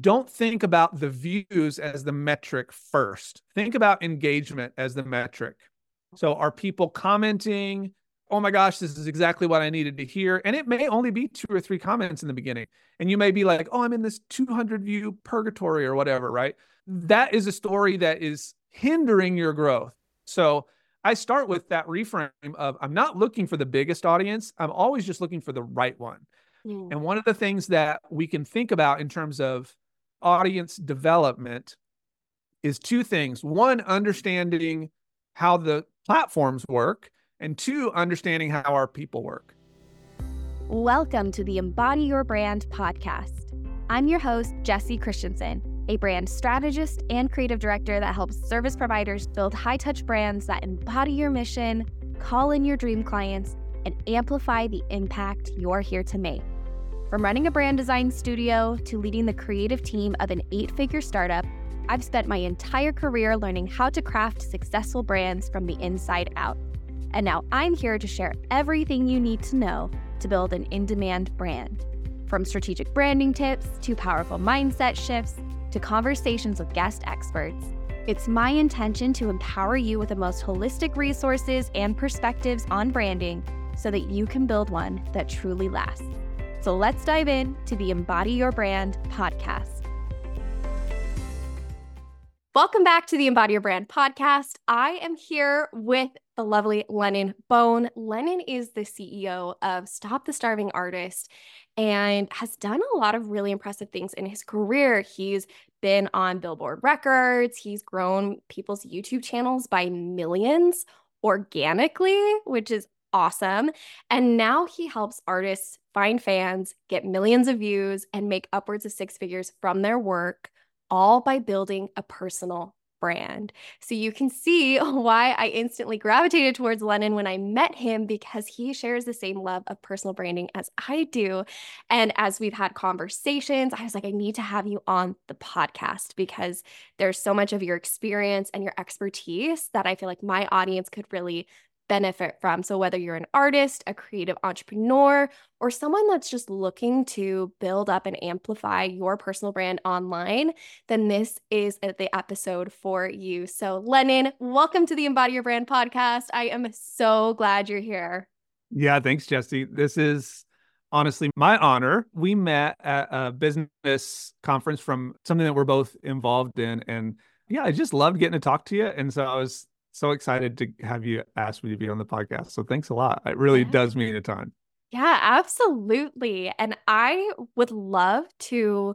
don't think about the views as the metric first. Think about engagement as the metric. So are people commenting? Oh my gosh, this is exactly what I needed to hear. And it may only be two or three comments in the beginning. And you may be like, oh, I'm in this 200 view purgatory or whatever, right? That is a story that is hindering your growth. So I start with that reframe of I'm not looking for the biggest audience. I'm always just looking for the right one. Mm. And one of the things that we can think about in terms of audience development is two things. One, understanding how the platforms work, and two, understanding how our people work. Welcome to the Embody Your Brand podcast. I'm your host, Jessie Christensen a brand strategist and creative director that helps service providers build high touch brands that embody your mission, call in your dream clients, and amplify the impact you're here to make. From running a brand design studio to leading the creative team of an eight figure startup, I've spent my entire career learning how to craft successful brands from the inside out. And now I'm here to share everything you need to know to build an in demand brand. From strategic branding tips to powerful mindset shifts to conversations with guest experts. It's my intention to empower you with the most holistic resources and perspectives on branding so that you can build one that truly lasts. So let's dive in to the Embody Your Brand podcast. Welcome back to the Embody Your Brand podcast. I am here with the lovely Lennon Bone. Lennon is the CEO of Stop the Starving Artist and has done a lot of really impressive things in his career. He's been on Billboard Records, he's grown people's YouTube channels by millions organically, which is awesome. And now he helps artists find fans, get millions of views, and make upwards of six figures from their work all by building a personal brand. So you can see why I instantly gravitated towards Lennon when I met him because he shares the same love of personal branding as I do. And as we've had conversations, I was like, I need to have you on the podcast because there's so much of your experience and your expertise that I feel like my audience could really benefit from. So, whether you're an artist, a creative entrepreneur, or someone that's just looking to build up and amplify your personal brand online, then this is the episode for you. So, Lennon, welcome to the Embody Your Brand podcast. I am so glad you're here. Yeah, thanks, Jessie. This is honestly my honor. We met at a business conference from something that we're both involved in. And yeah, I just loved getting to talk to you. And so I was so excited to have you ask me to be on the podcast. So thanks a lot. It really yeah. does mean a ton. Yeah, absolutely. And I would love to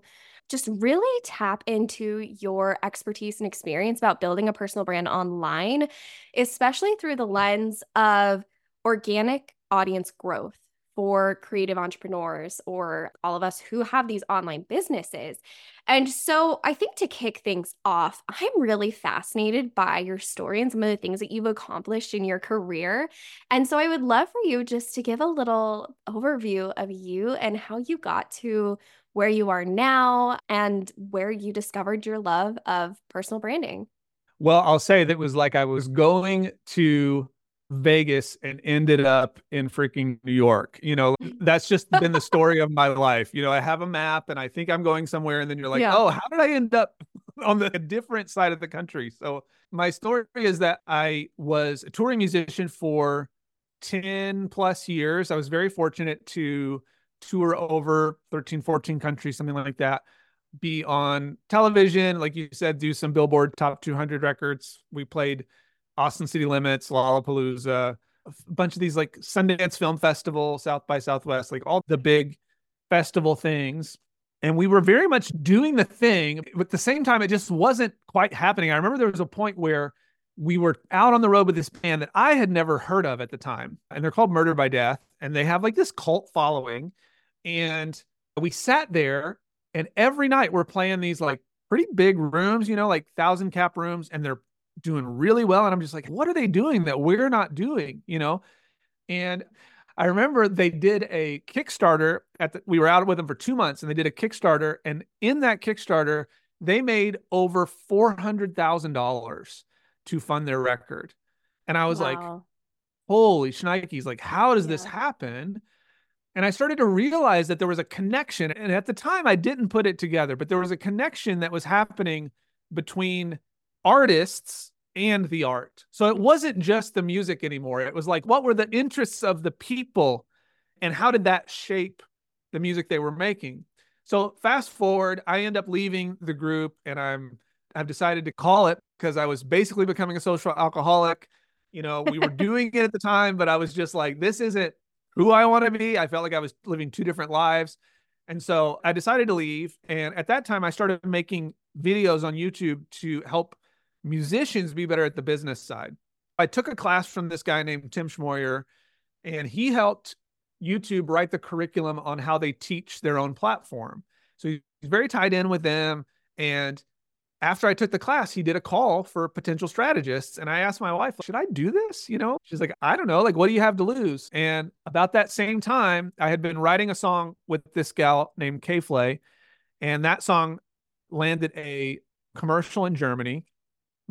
just really tap into your expertise and experience about building a personal brand online, especially through the lens of organic audience growth for creative entrepreneurs or all of us who have these online businesses. And so I think to kick things off, I'm really fascinated by your story and some of the things that you've accomplished in your career. And so I would love for you just to give a little overview of you and how you got to where you are now and where you discovered your love of personal branding. Well, I'll say that was like I was going to Vegas and ended up in freaking New York. You know, mm. that's just been the story of my life. You know, I have a map and I think I'm going somewhere, and then you're like, yeah. oh, how did I end up on the different side of the country? So my story is that I was a touring musician for 10 plus years. I was very fortunate to tour over 13, 14 countries, something like that. Be on television, like you said, do some Billboard top 200 records. We played Austin City Limits, Lollapalooza, a bunch of these like Sundance Film Festival, South by Southwest, like all the big festival things. And we were very much doing the thing, but at the same time, it just wasn't quite happening. I remember there was a point where we were out on the road with this band that I had never heard of at the time. And they're called Murder by Death. And they have like this cult following. And we sat there, and every night we're playing these like pretty big rooms, you know, like thousand cap rooms, and they're doing really well. And I'm just like, what are they doing that we're not doing? You know? And I remember they did a Kickstarter at the, we were out with them for two months and they did a Kickstarter. And in that Kickstarter, they made over $400,000 to fund their record. And I was wow. like, holy shnikes, like, how does yeah. this happen? And I started to realize that there was a connection. And at the time, I didn't put it together, but there was a connection that was happening between artists and the art. So it wasn't just the music anymore. It was like, what were the interests of the people and how did that shape the music they were making? So fast forward, I end up leaving the group and I'm I've decided to call it because I was basically becoming a social alcoholic. You know, we were doing it at the time, but I was just like, this isn't who I want to be. I felt like I was living two different lives. And so I decided to leave. And at that time, I started making videos on YouTube to help musicians be better at the business side. I took a class from this guy named Tim Schmoyer, and he helped YouTube write the curriculum on how they teach their own platform. So he's very tied in with them. And after I took the class, he did a call for potential strategists. And I asked my wife, should I do this? You know, she's like, I don't know. Like, what do you have to lose? And about that same time, I had been writing a song with this gal named K.Flay. And that song landed a commercial in Germany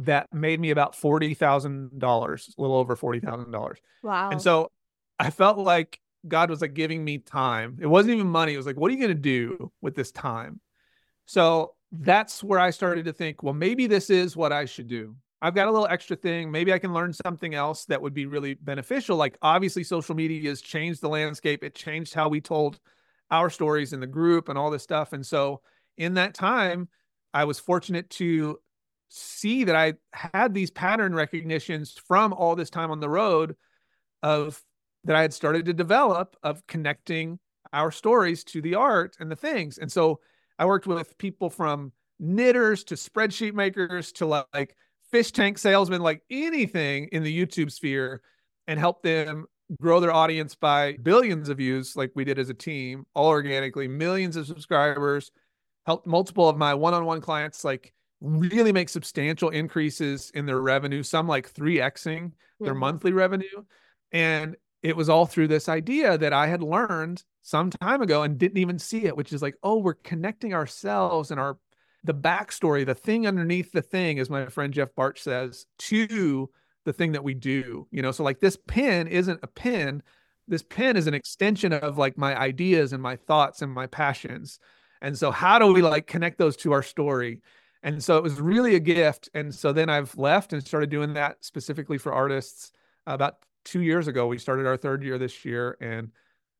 that made me about $40,000, a little over $40,000. Wow. And so I felt like God was like giving me time. It wasn't even money. It was like, what are you going to do with this time? So that's where I started to think, well, maybe this is what I should do. I've got a little extra thing. Maybe I can learn something else that would be really beneficial. Like, obviously, social media has changed the landscape, it changed how we told our stories in the group and all this stuff. And so, in that time, I was fortunate to see that I had these pattern recognitions from all this time on the road of that I had started to develop of connecting our stories to the art and the things. And so I worked with people from knitters to spreadsheet makers to like fish tank salesmen, like anything in the YouTube sphere, and help them grow their audience by billions of views, like we did as a team, all organically, millions of subscribers, helped multiple of my one on one clients like really make substantial increases in their revenue, some like 3xing their mm-hmm. monthly revenue. And it was all through this idea that I had learned some time ago and didn't even see it, which is like, oh, we're connecting ourselves and our the backstory, the thing underneath the thing, as my friend Jeff Barch says, to the thing that we do. You know, so like this pen isn't a pen. This pen is an extension of like my ideas and my thoughts and my passions. And so how do we like connect those to our story? And so it was really a gift. And so then I've left and started doing that specifically for artists uh, about two years ago. We started our third year this year, and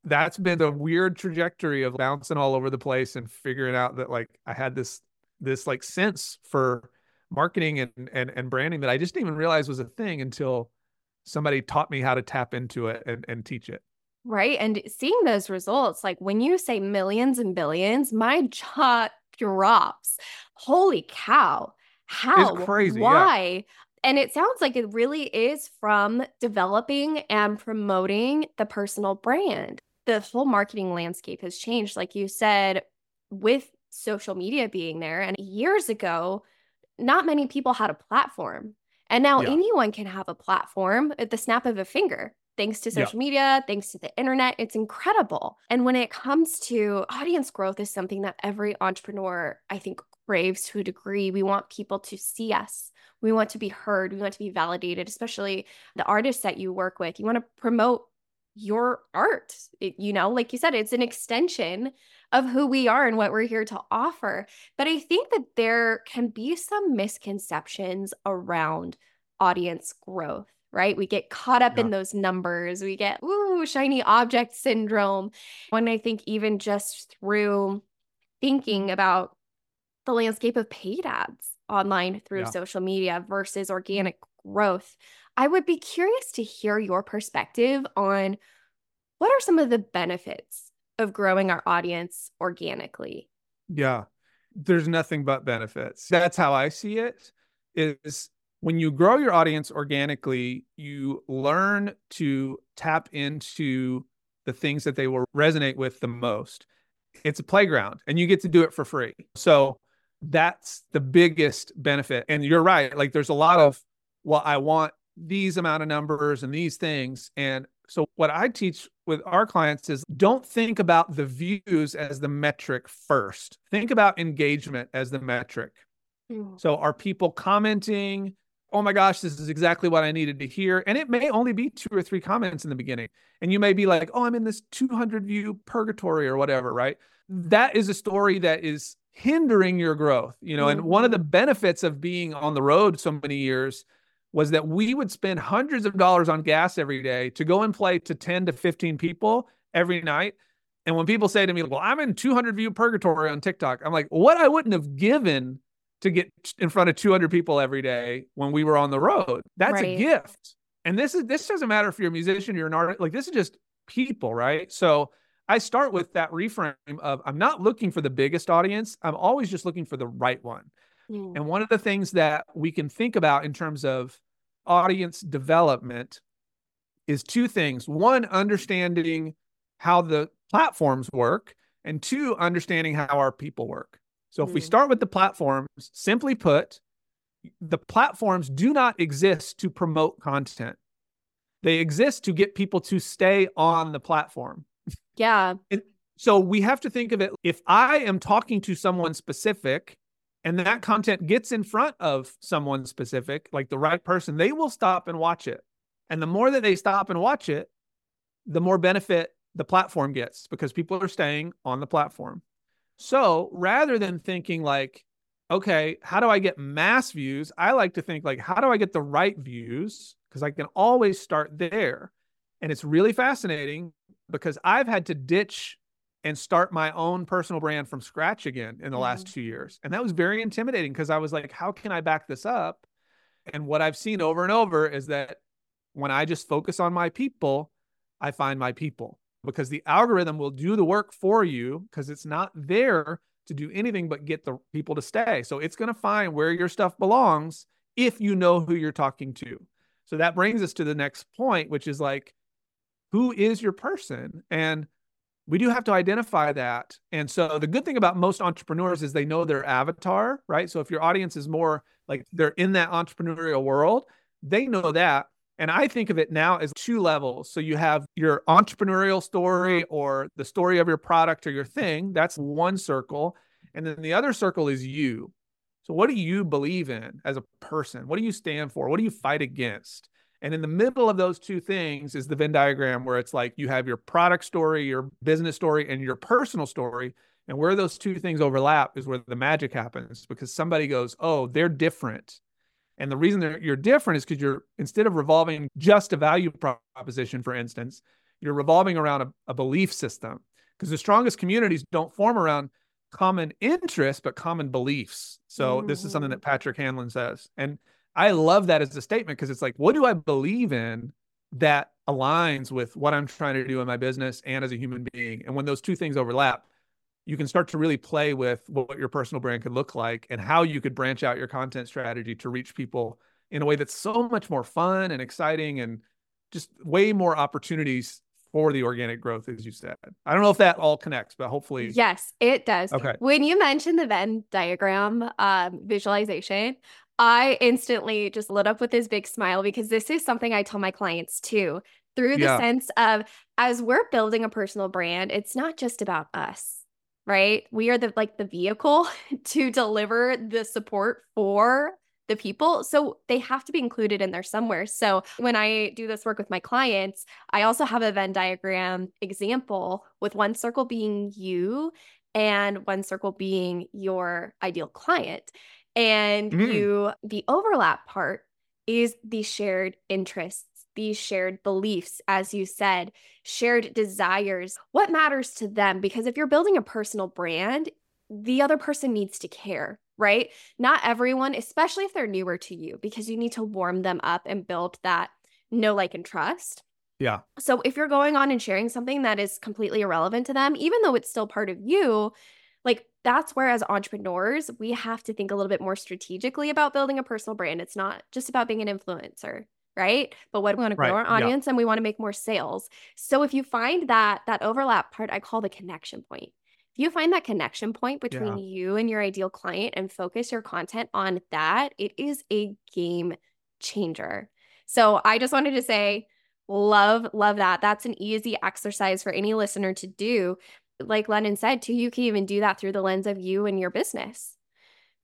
that's been the weird trajectory of bouncing all over the place and figuring out that like I had this this like sense for marketing and and and branding that I just didn't even realize was a thing until somebody taught me how to tap into it and, and teach it. Right. And seeing those results, like when you say millions and billions, my jaw drops. Holy cow. How? It's crazy. Why? Yeah. And it sounds like it really is from developing and promoting the personal brand. The whole marketing landscape has changed, like you said, with social media being there. And years ago, not many people had a platform. And now yeah. anyone can have a platform at the snap of a finger. Thanks to social yeah. media, thanks to the internet, it's incredible. And when it comes to audience growth is something that every entrepreneur I think craves to a degree. We want people to see us. We want to be heard. We want to be validated, especially the artists that you work with. You want to promote your art. It, you know, like you said, it's an extension of who we are and what we're here to offer. But I think that there can be some misconceptions around audience growth right? We get caught up yeah. in those numbers. We get, ooh, shiny object syndrome. When I think even just through thinking mm-hmm. about the landscape of paid ads online through yeah. social media versus organic growth. I would be curious to hear your perspective on what are some of the benefits of growing our audience organically? Yeah. There's nothing but benefits. That's how I see it is when you grow your audience organically, you learn to tap into the things that they will resonate with the most. It's a playground and you get to do it for free. So that's the biggest benefit. And you're right. Like there's a lot of, well, I want these amount of numbers and these things. And so what I teach with our clients is don't think about the views as the metric first. Think about engagement as the metric. Mm. So are people commenting? Oh my gosh, this is exactly what I needed to hear. And it may only be two or three comments in the beginning. And you may be like, oh, I'm in this 200 view purgatory or whatever, right? That is a story that is hindering your growth, you know. Mm-hmm. And one of the mm-hmm. benefits of being on the road so many years was that we would spend hundreds of dollars on gas every day to go and play to 10 to 15 people every night. And when people say to me, well, I'm in 200 view purgatory on TikTok, I'm like, what I wouldn't have given to get in front of 200 people every day when we were on the road. That's right. a gift. And this is this doesn't matter if you're a musician, you're an artist, like this is just people, right? So I start with that reframe of I'm not looking for the biggest audience. I'm always just looking for the right one. Mm. And one of the things that we can think about in terms of audience development is two things. One, understanding how the platforms work, and two, understanding how our people work. So if we mm. start with the platforms, simply put, the platforms do not exist to promote content. They exist to get people to stay on the platform. Yeah. And so we have to think of it if I am talking to someone specific and that content gets in front of someone specific, like the right person, they will stop and watch it. And the more that they stop and watch it, the more benefit the platform gets because people are staying on the platform. So rather than thinking like, okay, how do I get mass views? I like to think like, how do I get the right views? Because I can always start there. And it's really fascinating because I've had to ditch and start my own personal brand from scratch again in the mm-hmm. last two years. And that was very intimidating because I was like, how can I back this up? And what I've seen over and over is that when I just focus on my people, I find my people because the algorithm will do the work for you because it's not there to do anything but get the people to stay. So it's going to find where your stuff belongs if you know who you're talking to. So that brings us to the next point, which is like, who is your person? And we do have to identify that. And so the good thing about most entrepreneurs is they know their avatar, right? So if your audience is more like they're in that entrepreneurial world, they know that. And I think of it now as two levels. So you have your entrepreneurial story or the story of your product or your thing. That's one circle. And then the other circle is you. So what do you believe in as a person? What do you stand for? What do you fight against? And in the middle of those two things is the Venn diagram where it's like you have your product story, your business story, and your personal story. And where those two things overlap is where the magic happens because somebody goes, Oh, they're different. And the reason that you're different is because you're instead of revolving just a value proposition, for instance, you're revolving around a, a belief system. Because the strongest communities don't form around common interests, but common beliefs. So mm-hmm. this is something that mm. Patrick Hanlon says. And I love that as a statement because it's like, what do I believe in that aligns with what I'm trying to do in my business and as a human being? And when those two things overlap, you can start to really play with what your personal brand could look like and how you could branch out your content strategy to reach people in a way that's so much more fun and exciting and just way more opportunities for the organic growth, as you said. I don't know if that all connects, but hopefully. Yes, it does. Okay. When you mentioned the Venn diagram um, visualization, I instantly just lit up with this big smile because this is something I tell my clients too. Through the yeah. sense of as we're building a personal brand, it's not just about us right? We are the like the vehicle to deliver the support for the people. So they have to be included in there somewhere. So when I do this work with my clients, I also have a Venn diagram example with one circle being you and one circle being your ideal client. And mm. you, the overlap part is the shared interests these shared beliefs, as you said, shared desires, what matters to them. Because if you're building a personal brand, the other person needs to care, right? Not everyone, especially if they're newer to you, because you need to warm them up and build that know, like, and trust. Yeah. So if you're going on and sharing something that is completely irrelevant to them, even though it's still part of you, like that's where as entrepreneurs, we have to think a little bit more strategically about building a personal brand. It's not just about being an influencer right? But what we want to grow right. our audience yeah. and we want to make more sales. So if you find that that overlap part, I call the connection point. If you find that connection point between yeah. you and your ideal client and focus your content on that, it is a game changer. So I just wanted to say, love, love that. That's an easy exercise for any listener to do. Like Lennon said, too, you can even do that through the lens of you and your business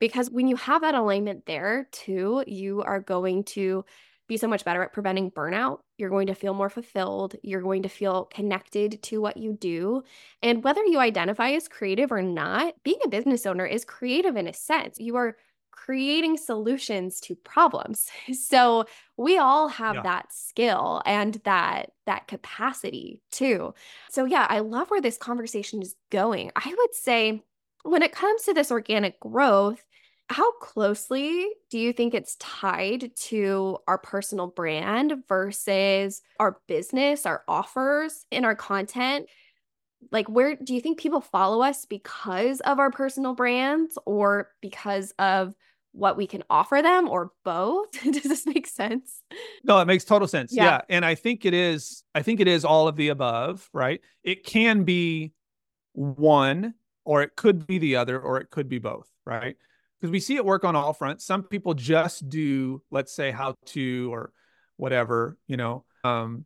Because when you have that alignment there too, you are going to be so much better at preventing burnout. You're going to feel more fulfilled. You're going to feel connected to what you do. And whether you identify as creative or not, being a business owner is creative in a sense. You are creating solutions to problems. So we all have yeah. that skill and that that capacity too. So yeah, I love where this conversation is going. I would say when it comes to this organic growth, how closely do you think it's tied to our personal brand versus our business, our offers, and our content? Like, where do you think people follow us because of our personal brands or because of what we can offer them or both? Does this make sense? No, it makes total sense. Yeah. yeah. And I think it is, I think it is all of the above, right? It can be one, or it could be the other, or it could be both, right? Because we see it work on all fronts. Some people just do, let's say, how to or whatever, you know, um,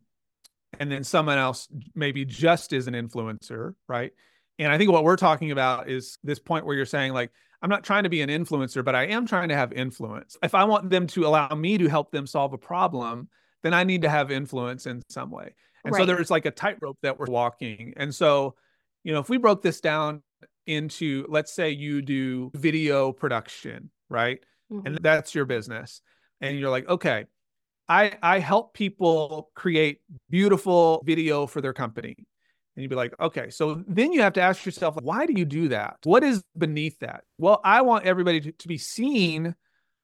and then someone else maybe just is an influencer, right? And I think what we're talking about is this point where you're saying, like, I'm not trying to be an influencer, but I am trying to have influence. If I want them to allow me to help them solve a problem, then I need to have influence in some way. And right. so there's like a tightrope that we're walking. And so, you know, if we broke this down into, let's say you do video production, right? Mm-hmm. And that's your business. And you're like, okay, I, I help people create beautiful video for their company. And you'd be like, okay. So then you have to ask yourself, why do you do that? What is beneath that? Well, I want everybody to, to be seen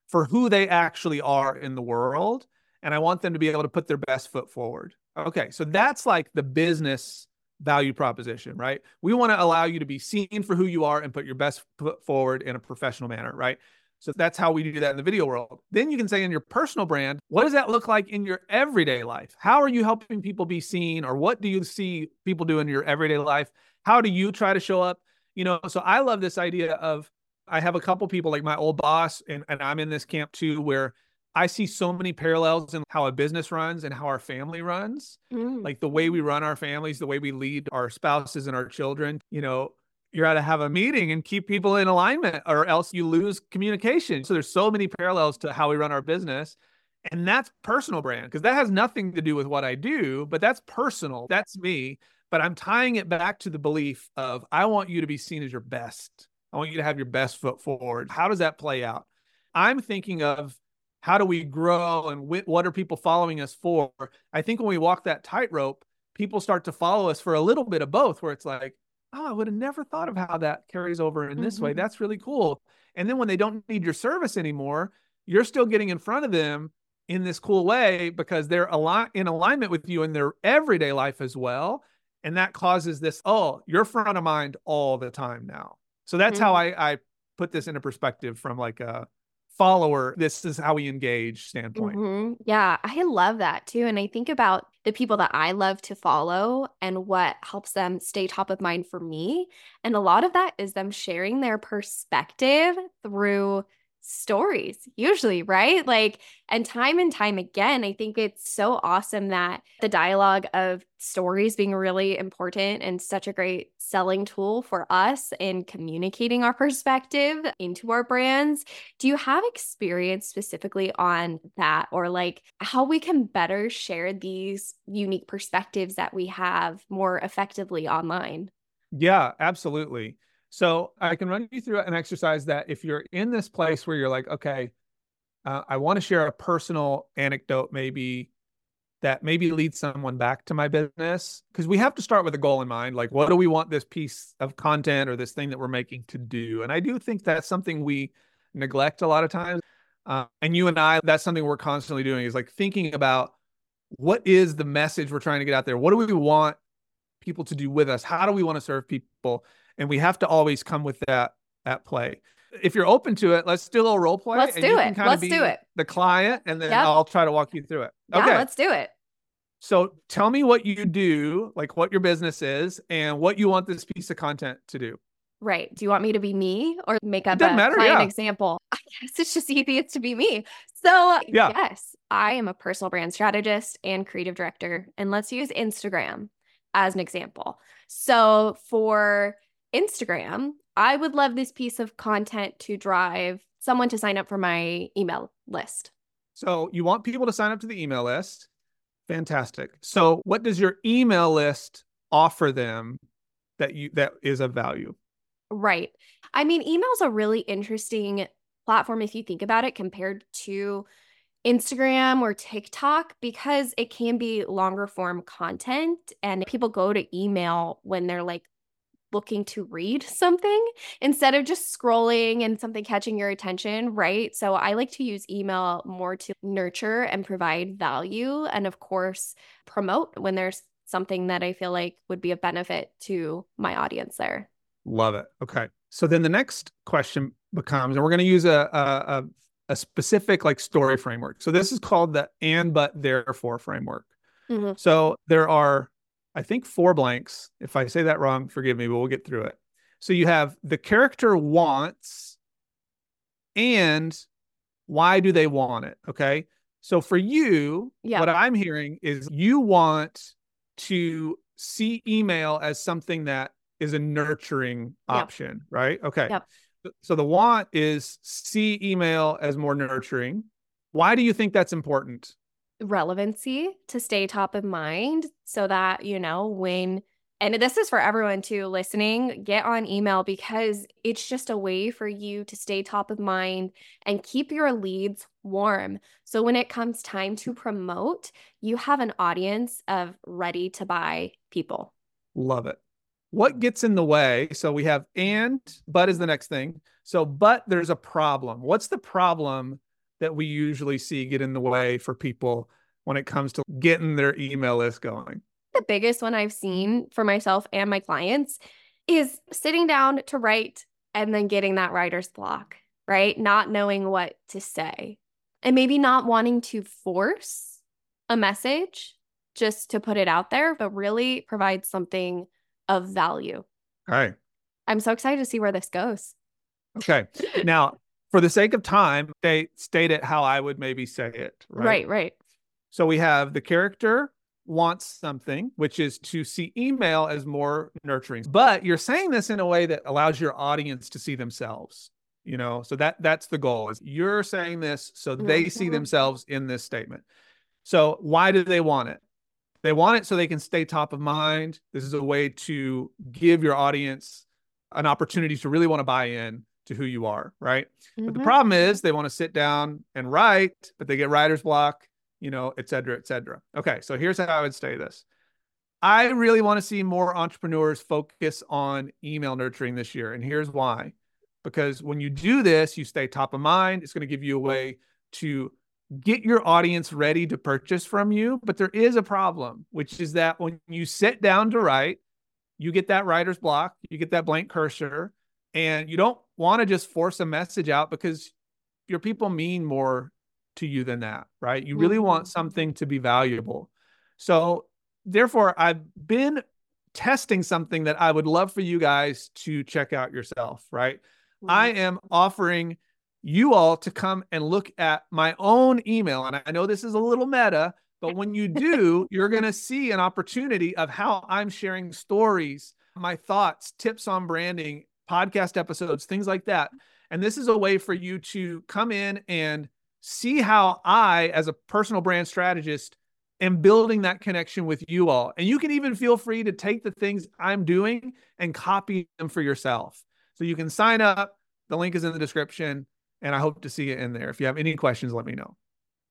for who they actually are in the world. And I want them to be able to put their best foot forward. Okay. So that's like the business value proposition, right? We want to allow you to be seen for who you are and put your best foot forward in a professional manner, right? So that's how we do that in the video world. Then you can say in your personal brand, what does that look like in your everyday life? How are you helping people be seen or what do you see people do in your everyday life? How do you try to show up? You know, so I love this idea of I have a couple people like my old boss and, and I'm in this camp too where I see so many parallels in how a business runs and how our family runs. Mm. Like the way we run our families, the way we lead our spouses and our children. You know, you're got to have a meeting and keep people in alignment or else you lose communication. So there's so many parallels to how we run our business. And that's personal brand because that has nothing to do with what I do, but that's personal. That's me. But I'm tying it back to the belief of I want you to be seen as your best. I want you to have your best foot forward. How does that play out? I'm thinking of how do we grow and what are people following us for? I think when we walk that tightrope, people start to follow us for a little bit of both, where it's like, oh, I would have never thought of how that carries over in this mm-hmm. way. That's really cool. And then when they don't need your service anymore, you're still getting in front of them in this cool way because they're a al- in alignment with you in their everyday life as well. And that causes this, oh, you're front of mind all the time now. So that's mm-hmm. how I, I put this into perspective from like a follower, this is how we engage standpoint. Mm-hmm. Yeah, I love that too. And I think about the people that I love to follow and what helps them stay top of mind for me. And a lot of that is them sharing their perspective through stories, usually, right? Like, and time and time again, I think it's so awesome that the dialogue of stories being really important and such a great selling tool for us in communicating our perspective into our brands. Do you have experience specifically on that or like how we can better share these unique perspectives that we have more effectively online? Yeah, absolutely. So I can run you through an exercise that if you're in this place where you're like, okay, uh, I want to share a personal anecdote, maybe that maybe leads someone back to my business, because we have to start with a goal in mind. Like, what do we want this piece of content or this thing that we're making to do? And I do think that's something we neglect a lot of times. Uh, and you and I, that's something we're constantly doing is like thinking about what is the message we're trying to get out there? What do we want people to do with us? How do we want to serve people? And we have to always come with that at play. If you're open to it, let's do a little role play. Let's do it. Let's do it. The client, and then yep. I'll try to walk you through it. Yeah, okay, let's do it. So tell me what you do, like what your business is, and what you want this piece of content to do. Right. Do you want me to be me or make up a matter, client yeah. example? I guess it's just easiest to be me. So, yeah. yes, I am a personal brand strategist and creative director. And let's use Instagram as an example. So, for Instagram, I would love this piece of content to drive someone to sign up for my email list. So you want people to sign up to the email list. Fantastic. So what does your email list offer them that you that is of value? Right. I mean, email's a really interesting platform if you think about it compared to Instagram or TikTok because it can be longer form content and people go to email when they're like looking to read something instead of just scrolling and something catching your attention, right? So I like to use email more to nurture and provide value and of course promote when there's something that I feel like would be a benefit to my audience there. Love it. Okay. So then the next question becomes, and we're going to use a, a, a specific like story framework. So this is called the and but therefore framework. Mm-hmm. So there are, I think, four blanks. If I say that wrong, forgive me, but we'll get through it. So you have the character wants and why do they want it? Okay. So for you, yeah. what I'm hearing is you want to see email as something that is a nurturing option, yep. right? Okay. Yep. So the want is see email as more nurturing. Why do you think that's important? Relevancy to stay top of mind so that, you know, when and this is for everyone too listening, get on email because it's just a way for you to stay top of mind and keep your leads warm. So when it comes time to promote, you have an audience of ready to buy people. Love it. What gets in the way? So we have and, but is the next thing. So, but there's a problem. What's the problem that we usually see get in the way for people when it comes to getting their email list going? The biggest one I've seen for myself and my clients is sitting down to write and then getting that writer's block, right? Not knowing what to say and maybe not wanting to force a message just to put it out there, but really provide something of value. All right. I'm so excited to see where this goes. Okay. Now, for the sake of time, they state it how I would maybe say it. Right. Right. right. So we have the character wants something, which is to see email as more nurturing. But you're saying this in a way that allows your audience to see themselves. You know, so that that's the goal is you're saying this so they see mm-hmm. themselves in this statement. So why do they want it? They want it so they can stay top of mind. This is a way to give your audience an opportunity to really want to buy in to who you are, right? Mm-hmm. But the mm-hmm. problem is they want to sit down and write, but they get writer's block, you know, et cetera, et cetera. Okay, so here's how I would say this. I really want to see more entrepreneurs focus on email nurturing this year. And here's why. Because when you do this, you stay top of mind. It's going to give you a way to get your audience ready to purchase from you. But there is a problem, which is that when you sit down to write, you get that writer's block, you get that blank cursor, and you don't want to just force a message out because your people mean more to you than that, right? You really want mm-hmm. something to be valuable. So, therefore, I've been testing something that I would love for you guys to check out yourself, right? Mm-hmm. I am offering you all to come and look at my own email. And I know this is a little meta, but when you do, you're going to see an opportunity of how I'm sharing stories, my thoughts, tips on branding, podcast episodes, things like that. And this is a way for you to come in and see how I, as a personal brand strategist, am building that connection with you all. And you can even feel free to take the things I'm doing and copy them for yourself. So you can sign up. The link is in the description and I hope to see you in there. If you have any questions, let me know.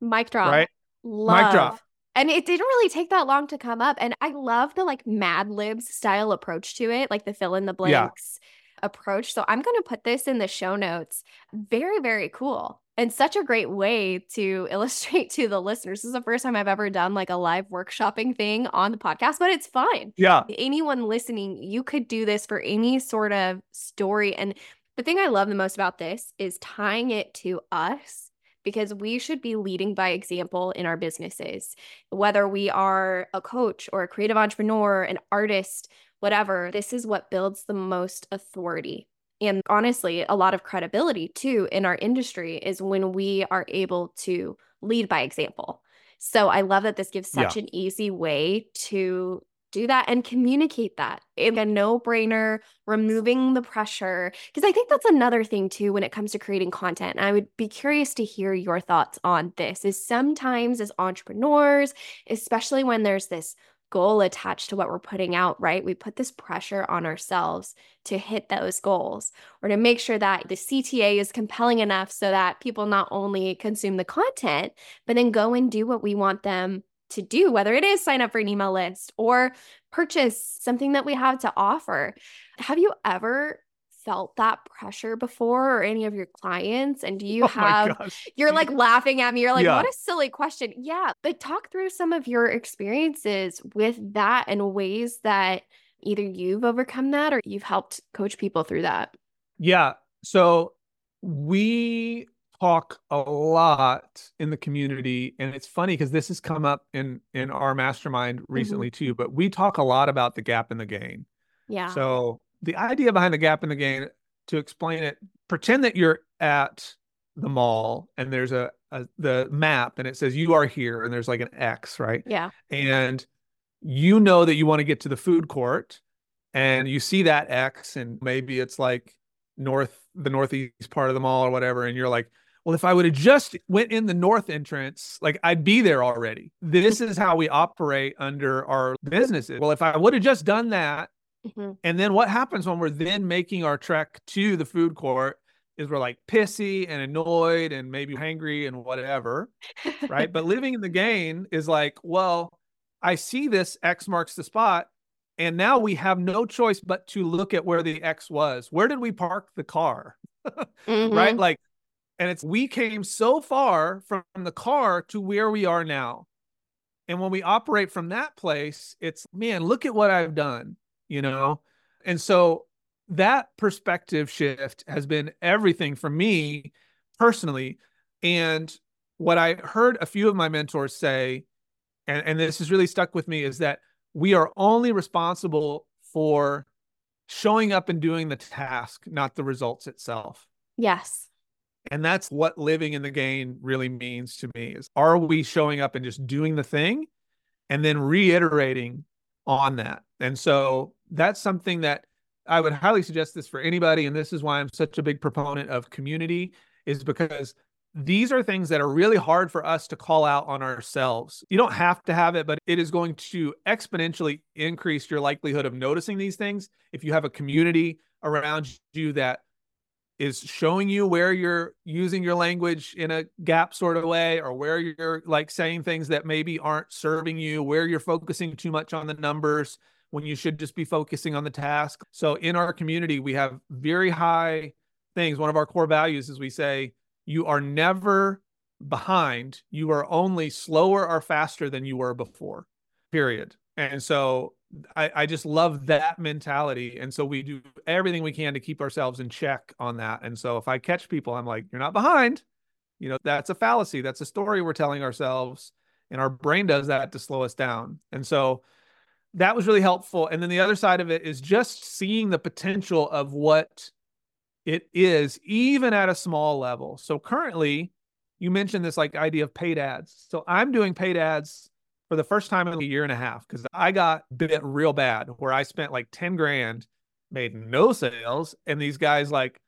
Mic drop. Right? Love. Mic drop. And it didn't really take that long to come up. And I love the like Mad Libs style approach to it, like the fill in the blanks yeah. Approach. So I'm going to put this in the show notes. Very, very cool. And such a great way to illustrate to the listeners. This is the first time I've ever done like a live workshopping thing on the podcast, but it's fine. Yeah. Anyone listening, you could do this for any sort of story. And the thing I love the most about this is tying it to us because we should be leading by example in our businesses. Whether we are a coach or a creative entrepreneur, an artist, whatever, this is what builds the most authority. And honestly, a lot of credibility too in our industry is when we are able to lead by example. So I love that this gives such yeah. an easy way to do that and communicate that in a no brainer, removing the pressure. Because I think that's another thing too when it comes to creating content. And I would be curious to hear your thoughts on this. Is sometimes as entrepreneurs, especially when there's this goal attached to what we're putting out, right? We put this pressure on ourselves to hit those goals or to make sure that the CTA is compelling enough so that people not only consume the content, but then go and do what we want them to do, whether it is sign up for an email list or purchase something that we have to offer. Have you ever felt that pressure before or any of your clients? And do you oh have, you're like laughing at me. You're like, yeah. what a silly question. Yeah. But talk through some of your experiences with that and ways that either you've overcome that or you've helped coach people through that. Yeah. So we talk a lot in the community and it's funny because this has come up in in our mastermind mm-hmm. recently mm-hmm. too but we talk a lot about the gap in the gain yeah so the idea behind the gap in the gain to explain it pretend that you're at the mall and there's a, a the map and it says you are here and there's like an x right? Yeah. And you know that you want to get to the food court and you see that x and maybe it's like north the northeast part of the mall or whatever and you're like well if i would have just went in the north entrance like i'd be there already. This is how we operate under our businesses. Well if i would have just done that mm-hmm. and then what happens when we're then making our trek to the food court is we're like pissy and annoyed and maybe hangry and whatever right but living in the gain is like well i see this x marks the spot and now we have no choice but to look at where the x was where did we park the car mm-hmm. right like and it's we came so far from the car to where we are now. And when we operate from that place, it's man, look at what I've done, you know? And so that perspective shift has been everything for me personally. And what I heard a few of my mentors say, and, and this has really stuck with me, is that we are only responsible for showing up and doing the task, not the results itself. Yes. And that's what living in the gain really means to me is are we showing up and just doing the thing and then reiterating on that? And so that's something that I would highly suggest this for anybody. And this is why I'm such a big proponent of community, is because these are things that are really hard for us to call out on ourselves. You don't have to have it, but it is going to exponentially increase your likelihood of noticing these things if you have a community around you that is showing you where you're using your language in a gap sort of way or where you're like saying things that maybe aren't serving you where you're focusing too much on the numbers when you should just be focusing on the task so in our community we have very high things one of our core values is we say you are never behind you are only slower or faster than you were before period and so I, I just love that mentality. And so we do everything we can to keep ourselves in check on that. And so if I catch people, I'm like, you're not behind. You know, that's a fallacy. That's a story we're telling ourselves. And our brain does that to slow us down. And so that was really helpful. And then the other side of it is just seeing the potential of what it is, even at a small level. So currently, you mentioned this like idea of paid ads. So I'm doing paid ads for the first time in a year and a half because I got bit real bad where I spent like 10 grand, made no sales, and these guys like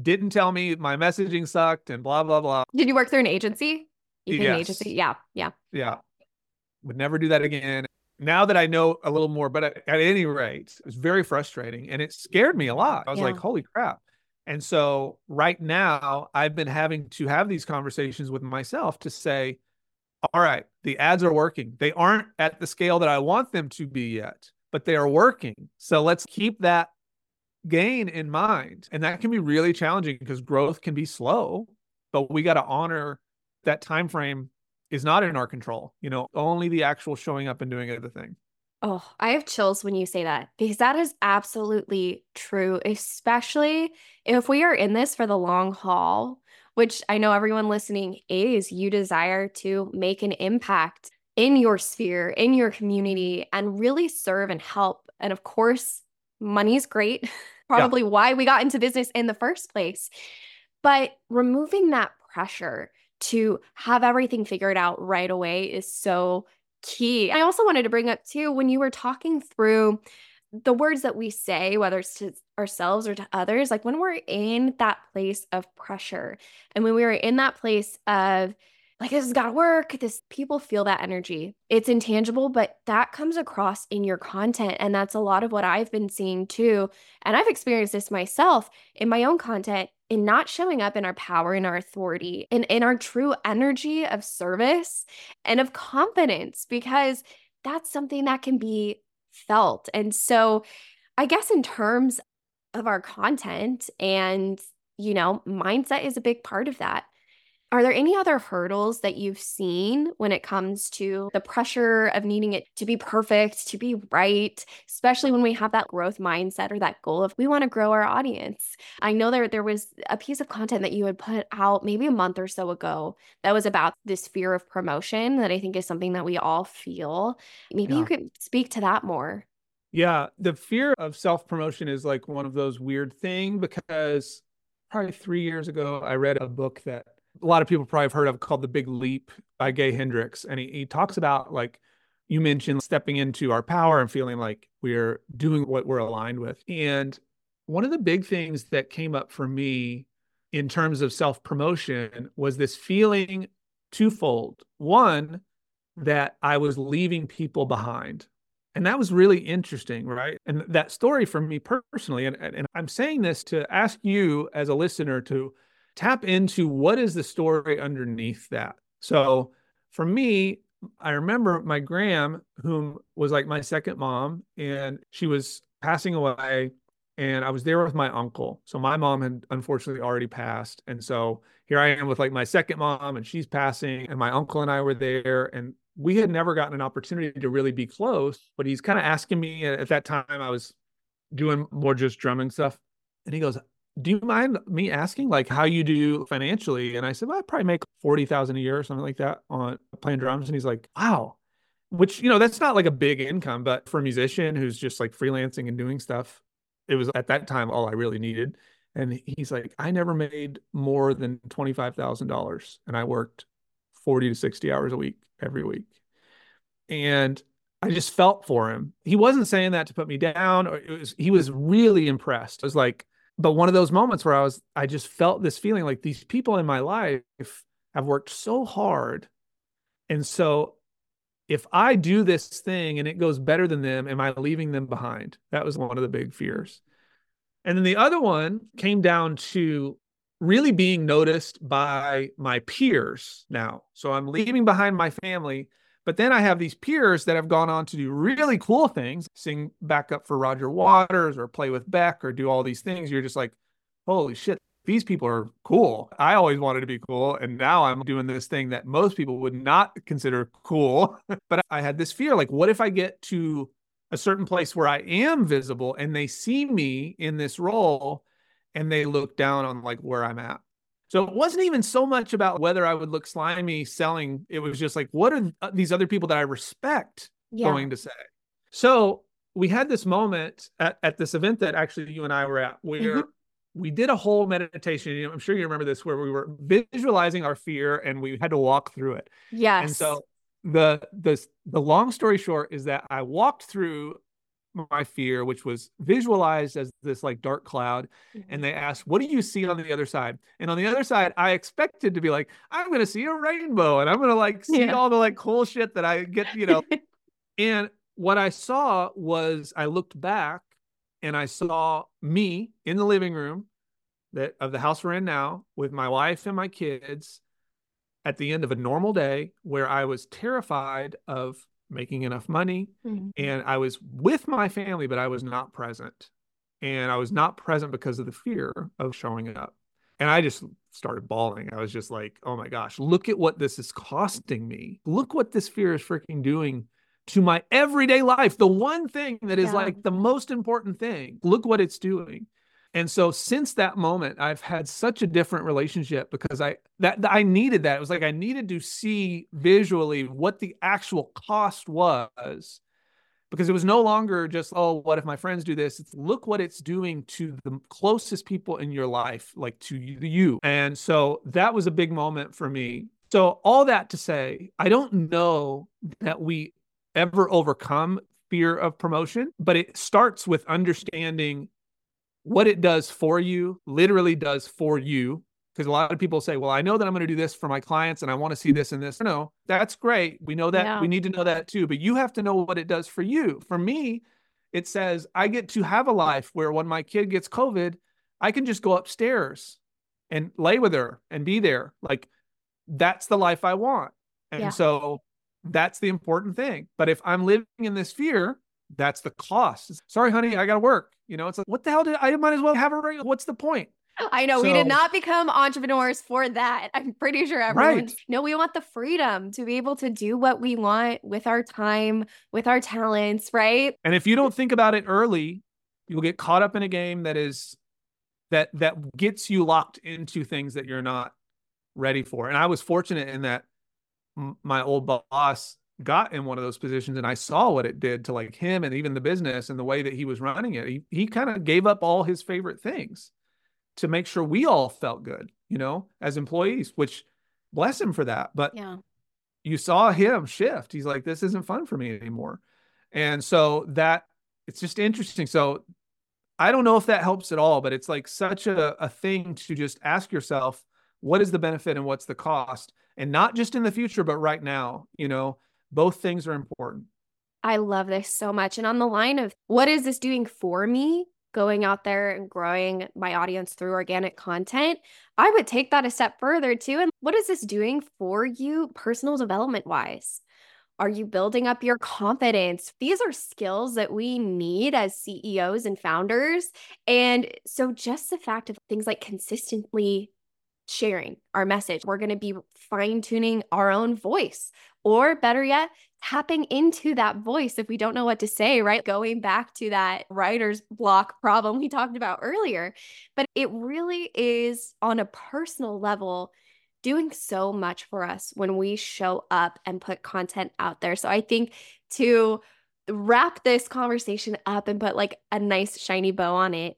didn't tell me my messaging sucked and blah blah blah. Did you work through an agency? You yes. an agency? Yeah, yeah. Yeah. Would never do that again. Now that I know a little more, but at, at any rate, it was very frustrating and it scared me a lot. I was yeah. like, holy crap. And so right now, I've been having to have these conversations with myself to say, all right, the ads are working. They aren't at the scale that I want them to be yet, but they are working. So let's keep that gain in mind. And that can be really challenging because growth can be slow, but we got to honor that time frame is not in our control. You know, only the actual showing up and doing the thing. Oh, I have chills when you say that because that is absolutely true, especially if we are in this for the long haul which I know everyone listening is, you desire to make an impact in your sphere, in your community, and really serve and help. And of course, money is great, probably yeah. why we got into business in the first place. But removing that pressure to have everything figured out right away is so key. I also wanted to bring up too when you were talking through the words that we say, whether it's to ourselves or to others, like when we're in that place of pressure and when we are in that place of like this has got to work. This people feel that energy. It's intangible but that comes across in your content and that's a lot of what i've been seeing too and i've experienced this myself in my own content in not showing up in our power and our authority and in our true energy of service and of confidence because that's something that can be felt and so i guess in terms of our content and you know mindset is a big part of that are there any other hurdles that you've seen when it comes to the pressure of needing it to be perfect, to be right, especially when we have that growth mindset or that goal of we want to grow our audience? I know there there was a piece of content that you had put out maybe a month or so ago that was about this fear of promotion that I think is something that we all feel. Maybe yeah. you could speak to that more. Yeah, the fear of self promotion is like one of those weird thing because probably 3 years ago I read a book that a lot of people probably have heard of called The Big Leap by Gay Hendricks. And he, he talks about like you mentioned stepping into our power and feeling like we're doing what we're aligned with. And one of the big things that came up for me in terms of self promotion was this feeling twofold. One, that I was leaving people behind. And that was really interesting, right? And that story for me personally, and, and I'm saying this to ask you as a listener to tap into what is the story underneath that. So for me, I remember my gram, whom was like my second mom, and she was passing away. And I was there with my uncle. So my mom had unfortunately already passed. And so here I am with like my second mom, and she's passing, and my uncle and I were there. And we had never gotten an opportunity to really be close, but he's kind of asking me at that time, I was doing more just drumming stuff. And he goes, do you mind me asking like how you do financially? And I said, well, I probably make 40,000 a year or something like that on playing drums. And he's like, wow, which, you know, that's not like a big income, but for a musician who's just like freelancing and doing stuff, it was at that time all I really needed. And he's like, I never made more than $25,000 and I worked 40 to 60 hours a week every week. And I just felt for him. He wasn't saying that to put me down or it was, he was really impressed. It was like, but one of those moments where I was, I just felt this feeling like these people in my life have worked so hard. And so if I do this thing and it goes better than them, am I leaving them behind? That was one of the big fears. And then the other one came down to really being noticed by my peers now. So I'm leaving behind my family but then I have these peers that have gone on to do really cool things, sing backup for Roger Waters or play with Beck or do all these things. You're just like, holy shit, these people are cool. I always wanted to be cool. And now I'm doing this thing that most people would not consider cool. but I had this fear like, what if I get to a certain place where I am visible and they see me in this role and they look down on like where I'm at? So it wasn't even so much about whether I would look slimy selling. It was just like, what are uh, these other people that I respect yeah. going to say? So we had this moment at, at this event that actually you and I were at where mm-hmm. we did a whole meditation. I'm sure you remember this, where we were visualizing our fear and we had to walk through it. Yes. And so the the the long story short is that I walked through my fear, which was visualized as this like dark cloud. Mm-hmm. And they asked, What do you see on the other side? And on the other side, I expected to be like, I'm going to see a rainbow and I'm going to like see yeah. all the like cool shit that I get, you know. and what I saw was I looked back and I saw me in the living room that of the house we're in now with my wife and my kids at the end of a normal day where I was terrified of making enough money. Mm-hmm. And I was with my family, but I was not present. And I was not present because of the fear of showing up. And I just started bawling. I was just like, oh my gosh, look at what this is costing me. Look what this fear is freaking doing to my everyday life. The one thing that is yeah. like the most important thing. Look what it's doing. And so since that moment, I've had such a different relationship because I that I needed that. It was like I needed to see visually what the actual cost was because it was no longer just oh what if my friends do this? It's look what it's doing to the closest people in your life like to you. And so that was a big moment for me. So, all that to say, I don't know that we ever overcome fear of promotion, but it starts with understanding what it does for you, literally does for you. Because a lot of people say, well, I know that I'm going to do this for my clients and I want to see this and this. No, that's great. We know that. Yeah. We need to know that too. But you have to know what it does for you. For me, it says I get to have a life where when my kid gets COVID, I can just go upstairs and lay with her and be there. Like that's the life I want. And yeah. so that's the important thing. But if I'm living in this fear, that's the cost. Sorry, honey, I got to work. You know, it's like, what the hell did I might as well have a regular? What's the point? I know so, we did not become entrepreneurs for that. I'm pretty sure everyone. Right. No, we want the freedom to be able to do what we want with our time, with our talents, right? And if you don't think about it early, you'll get caught up in a game that is that that gets you locked into things that you're not ready for. And I was fortunate in that my old boss got in one of those positions and I saw what it did to like him and even the business and the way that he was running it. He he kind of gave up all his favorite things to make sure we all felt good, you know, as employees, which bless him for that. But yeah. you saw him shift. He's like, this isn't fun for me anymore. And so that it's just interesting. So I don't know if that helps at all, but it's like such a, a thing to just ask yourself, what is the benefit and what's the cost? And not just in the future, but right now, you know, both things are important. I love this so much. And on the line of what is this doing for me? Going out there and growing my audience through organic content, I would take that a step further too. And what is this doing for you, personal development wise? Are you building up your confidence? These are skills that we need as CEOs and founders. And so, just the fact of things like consistently sharing our message. We're going to be fine tuning our own voice, or better yet, tapping into that voice if we don't know what to say, right? Going back to that writer's block problem we talked about earlier. But it really is on a personal level doing so much for us when we show up and put content out there. So I think to wrap this conversation up and put like a nice shiny bow on it,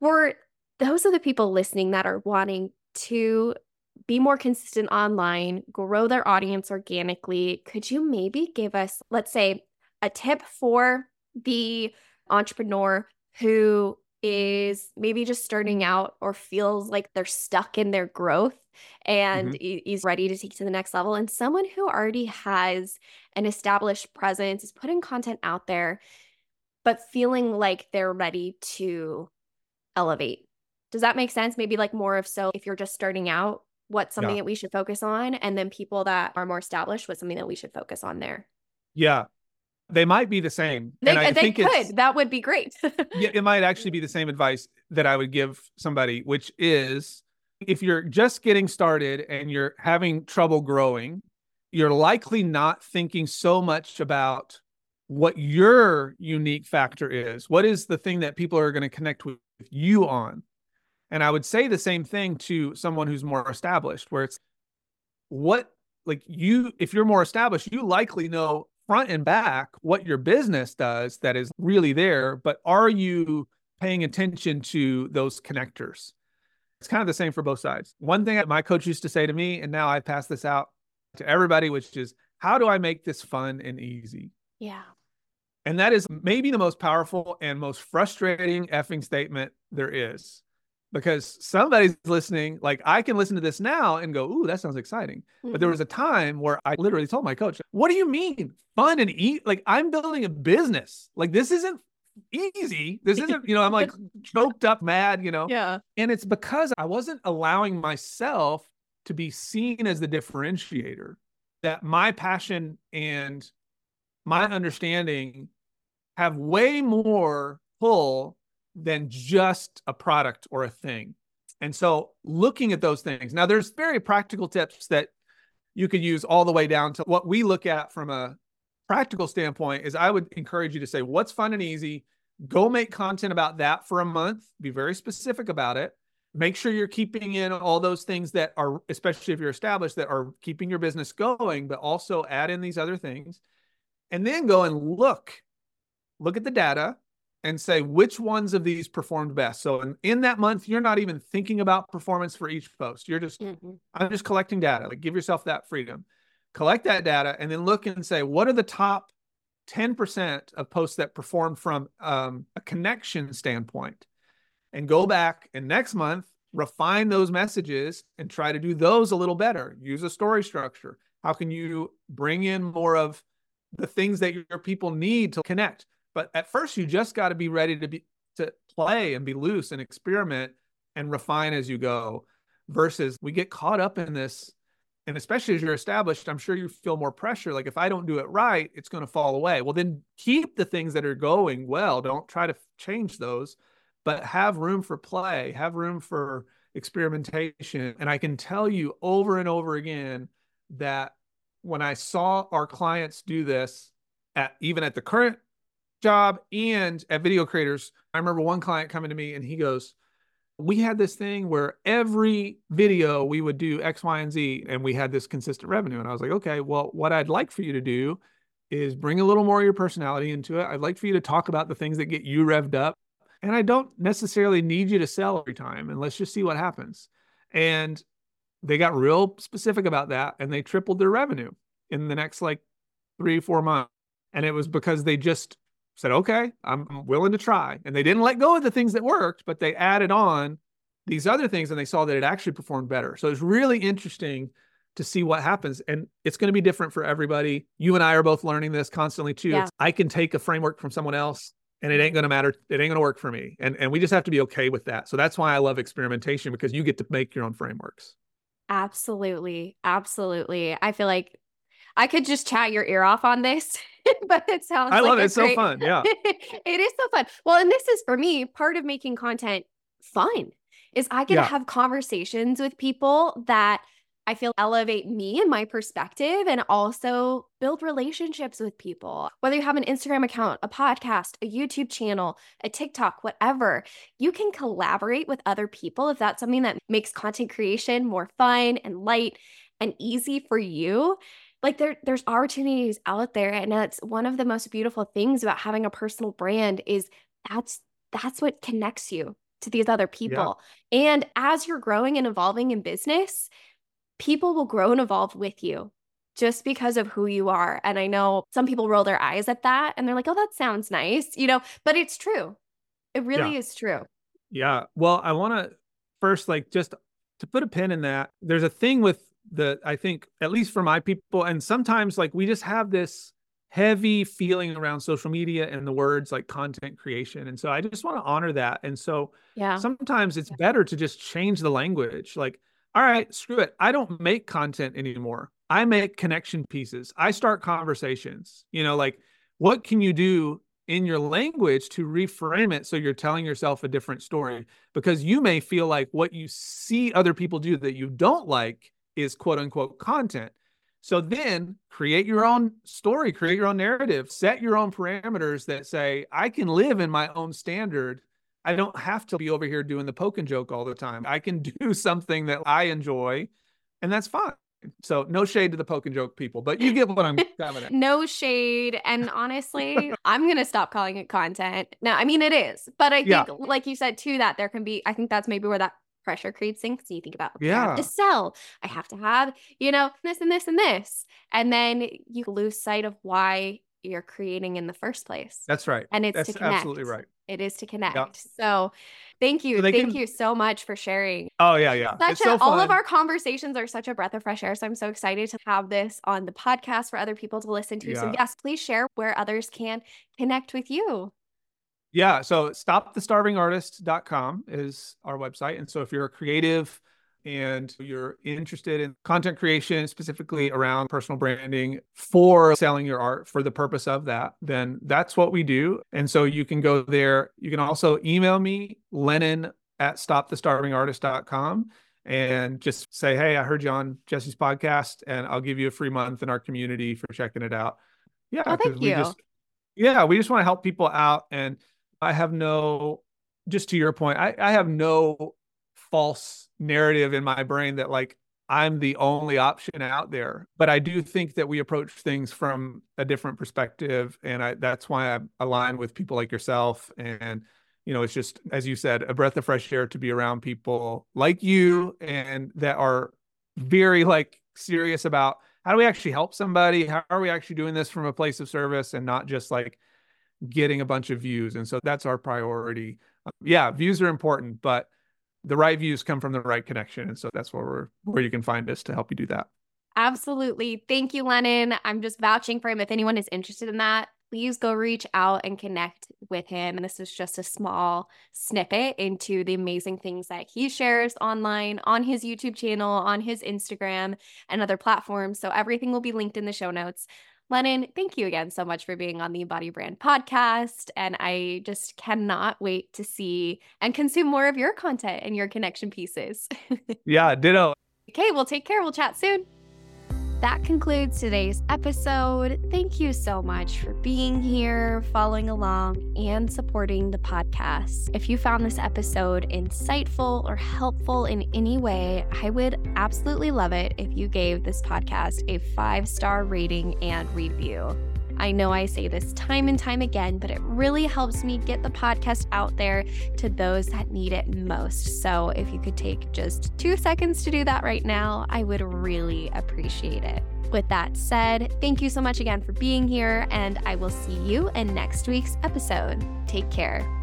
for those of the people listening that are wanting to be more consistent online, grow their audience organically, could you maybe give us, let's say, a tip for the entrepreneur who is maybe just starting out or feels like they're stuck in their growth and mm-hmm. is ready to take to the next level? And someone who already has an established presence is putting content out there but feeling like they're ready to elevate does that make sense? Maybe like more of so if you're just starting out, what's something yeah. that we should focus on? And then people that are more established, what's something that we should focus on there? Yeah. They might be the same. They, and I they could. That would be great. yeah, it might actually be the same advice that I would give somebody, which is if you're just getting started and you're having trouble growing, you're likely not thinking so much about what your unique factor is. What is the thing that people are going to connect with you on? And I would say the same thing to someone who's more established, where it's what, like you, if you're more established, you likely know front and back what your business does that is really there. But are you paying attention to those connectors? It's kind of the same for both sides. One thing that my coach used to say to me, and now I pass this out to everybody, which is, how do I make this fun and easy? Yeah. And that is maybe the most powerful and most frustrating effing statement there is because somebody's listening. Like I can listen to this now and go, "Ooh, that sounds exciting." Mm-hmm. But there mm-hmm. was a time where I literally told my coach, "What do you mean fun and eat? Like I'm building a business. Like this isn't easy. This isn't, you know, I'm like choked up, mad, you know." Yeah. And it's because I wasn't allowing myself to be seen as the differentiator. That my passion and my understanding have way more pull than just a product or a thing. And so looking at those things. Now there's very practical tips that you could use all the way down to what we look at from a practical standpoint is I would encourage you to say what's fun and easy. Go make content about that for a month. Be very specific about it. Make sure you're keeping in all those things that are, especially if you're established, that are keeping your business going, but also add in these other things. And then go and look, look at the data and say which ones of these performed best. So in, in that month, you're not even thinking about performance for each post. You're just, mm-hmm. I'm just collecting data. Like give yourself that freedom. Collect that data and then look and say, what are the top 10% of posts that perform from um, a connection standpoint? And go back and next month, refine those messages and try to do those a little better. Use a story structure. How can you bring in more of the things that your people need to connect? But at first, you just got to be ready to be to play and be loose and experiment and refine as you go. Versus we get caught up in this, and especially as you're established, I'm sure you feel more pressure. Like if I don't do it right, it's going to fall away. Well, then keep the things that are going well. Don't try to change those, but have room for play. Have room for experimentation. And I can tell you over and over again that when I saw our clients do this at even at the current job and at video creators. I remember one client coming to me and he goes, we had this thing where every video we would do X, Y, and Z, and we had this consistent revenue. And I was like, okay, well, what I'd like for you to do is bring a little more of your personality into it. I'd like for you to talk about the things that get you revved up. And I don't necessarily need you to sell every time, and let's just see what happens. And they got real specific about that and they tripled their revenue in the next like three, four months. And it was because they just said, okay, I'm willing to try. And they didn't let go of the things that worked, but they added on these other things and they saw that it actually performed better. So it's really interesting to see what happens. And it's going to be different for everybody. You and I are both learning this constantly too. Yeah. I can take a framework from someone else and it ain't going to matter. It ain't going to work for me. And, and we just have to be okay with that. So that's why I love experimentation because you get to make your own frameworks. Absolutely. Absolutely. I feel like I could just chat your ear off on this, but it sounds I like love it. It's great... so fun. Yeah. it is so fun. Well, and this is for me, part of making content fun is I get yeah. to have conversations with people that I feel elevate me and my perspective and also build relationships with people. Whether you have an Instagram account, a podcast, a YouTube channel, a TikTok, whatever, you can collaborate with other people if that's something that makes content creation more fun and light and easy for you like there there's opportunities out there and that's one of the most beautiful things about having a personal brand is that's that's what connects you to these other people. Yeah. And as you're growing and evolving in business, people will grow and evolve with you just because of who you are. And I know some people roll their eyes at that and they're like, "Oh, that sounds nice," you know, but it's true. It really yeah. is true. Yeah. Well, I want to first like just to put a pin in that. There's a thing with the I think at least for my people, and sometimes like we just have this heavy feeling around social media and the words like content creation. And so I just want to honor that. And so yeah, sometimes it's better to just change the language. Like, all right, screw it. I don't make content anymore. I make connection pieces. I start conversations. You know, like what can you do in your language to reframe it so you're telling yourself a different story because you may feel like what you see other people do that you don't like is quote unquote content. So then create your own story, create your own narrative, set your own parameters that say, I can live in my own standard. I don't have to be over here doing the poke and joke all the time. I can do something that I enjoy, and that's fine. So no shade to the poke and joke people, but you get what I'm coming at. no shade. And honestly, I'm gonna stop calling it content. No, I mean it is, but I think, yeah. like you said too, that there can be. I think that's maybe where that pressure creeps in because you think about, okay, yeah. I have to sell, I have to have, you know, this and this and this. And then you lose sight of why you're creating in the first place. That's right. And it's That's to connect. absolutely right. It is to connect. Yep. So thank you. So thank can... you so much for sharing. Oh, yeah, yeah. Such a, so all of our conversations are such a breath of fresh air. So I'm so excited to have this on the podcast for other people to listen to. Yeah. So yes, please share where others can connect with you. Yeah. So stopthestarvingartist.com is our website. And so if you're a creative and you're interested in content creation, specifically around personal branding for selling your art for the purpose of that, then that's what we do. And so you can go there. You can also email me, Lennon at stopthestarvingartist.com and just say, Hey, I heard you on Jessie's podcast and I'll give you a free month in our community for checking it out. Yeah. Oh, thank you. Just, yeah, we just want to help people out and I have no, just to your point, I, I have no false narrative in my brain that like I'm the only option out there. But I do think that we approach things from a different perspective. And I, that's why I align with people like yourself. And, you know, it's just, as you said, a breath of fresh air to be around people like you and that are very like serious about how do we actually help somebody? How are we actually doing this from a place of service and not just like getting a bunch of views? And so that's our priority. Uh, yeah, views are important, but the right views come from the right connection. And so that's where we're where you can find us to help you do that. Absolutely. Thank you, Lennon. I'm just vouching for him. If anyone is interested in that, please go reach out and connect with him. And this is just a small snippet into the amazing things that he shares online on his YouTube channel, on his Instagram, and other platforms. So everything will be linked in the show notes. Lennon, thank you again so much for being on the Body Brand podcast. And I just cannot wait to see and consume more of your content and your connection pieces. yeah, ditto. Okay, well, take care. We'll chat soon. That concludes today's episode. Thank you so much for being here, following along, and supporting the podcast. If you found this episode insightful or helpful in any way, I would absolutely love it if you gave this podcast a five star rating and review. I know I say this time and time again, but it really helps me get the podcast out there to those that need it most. So if you could take just two seconds to do that right now, I would really appreciate it. With that said, thank you so much again for being here, and I will see you in next week's episode. Take care.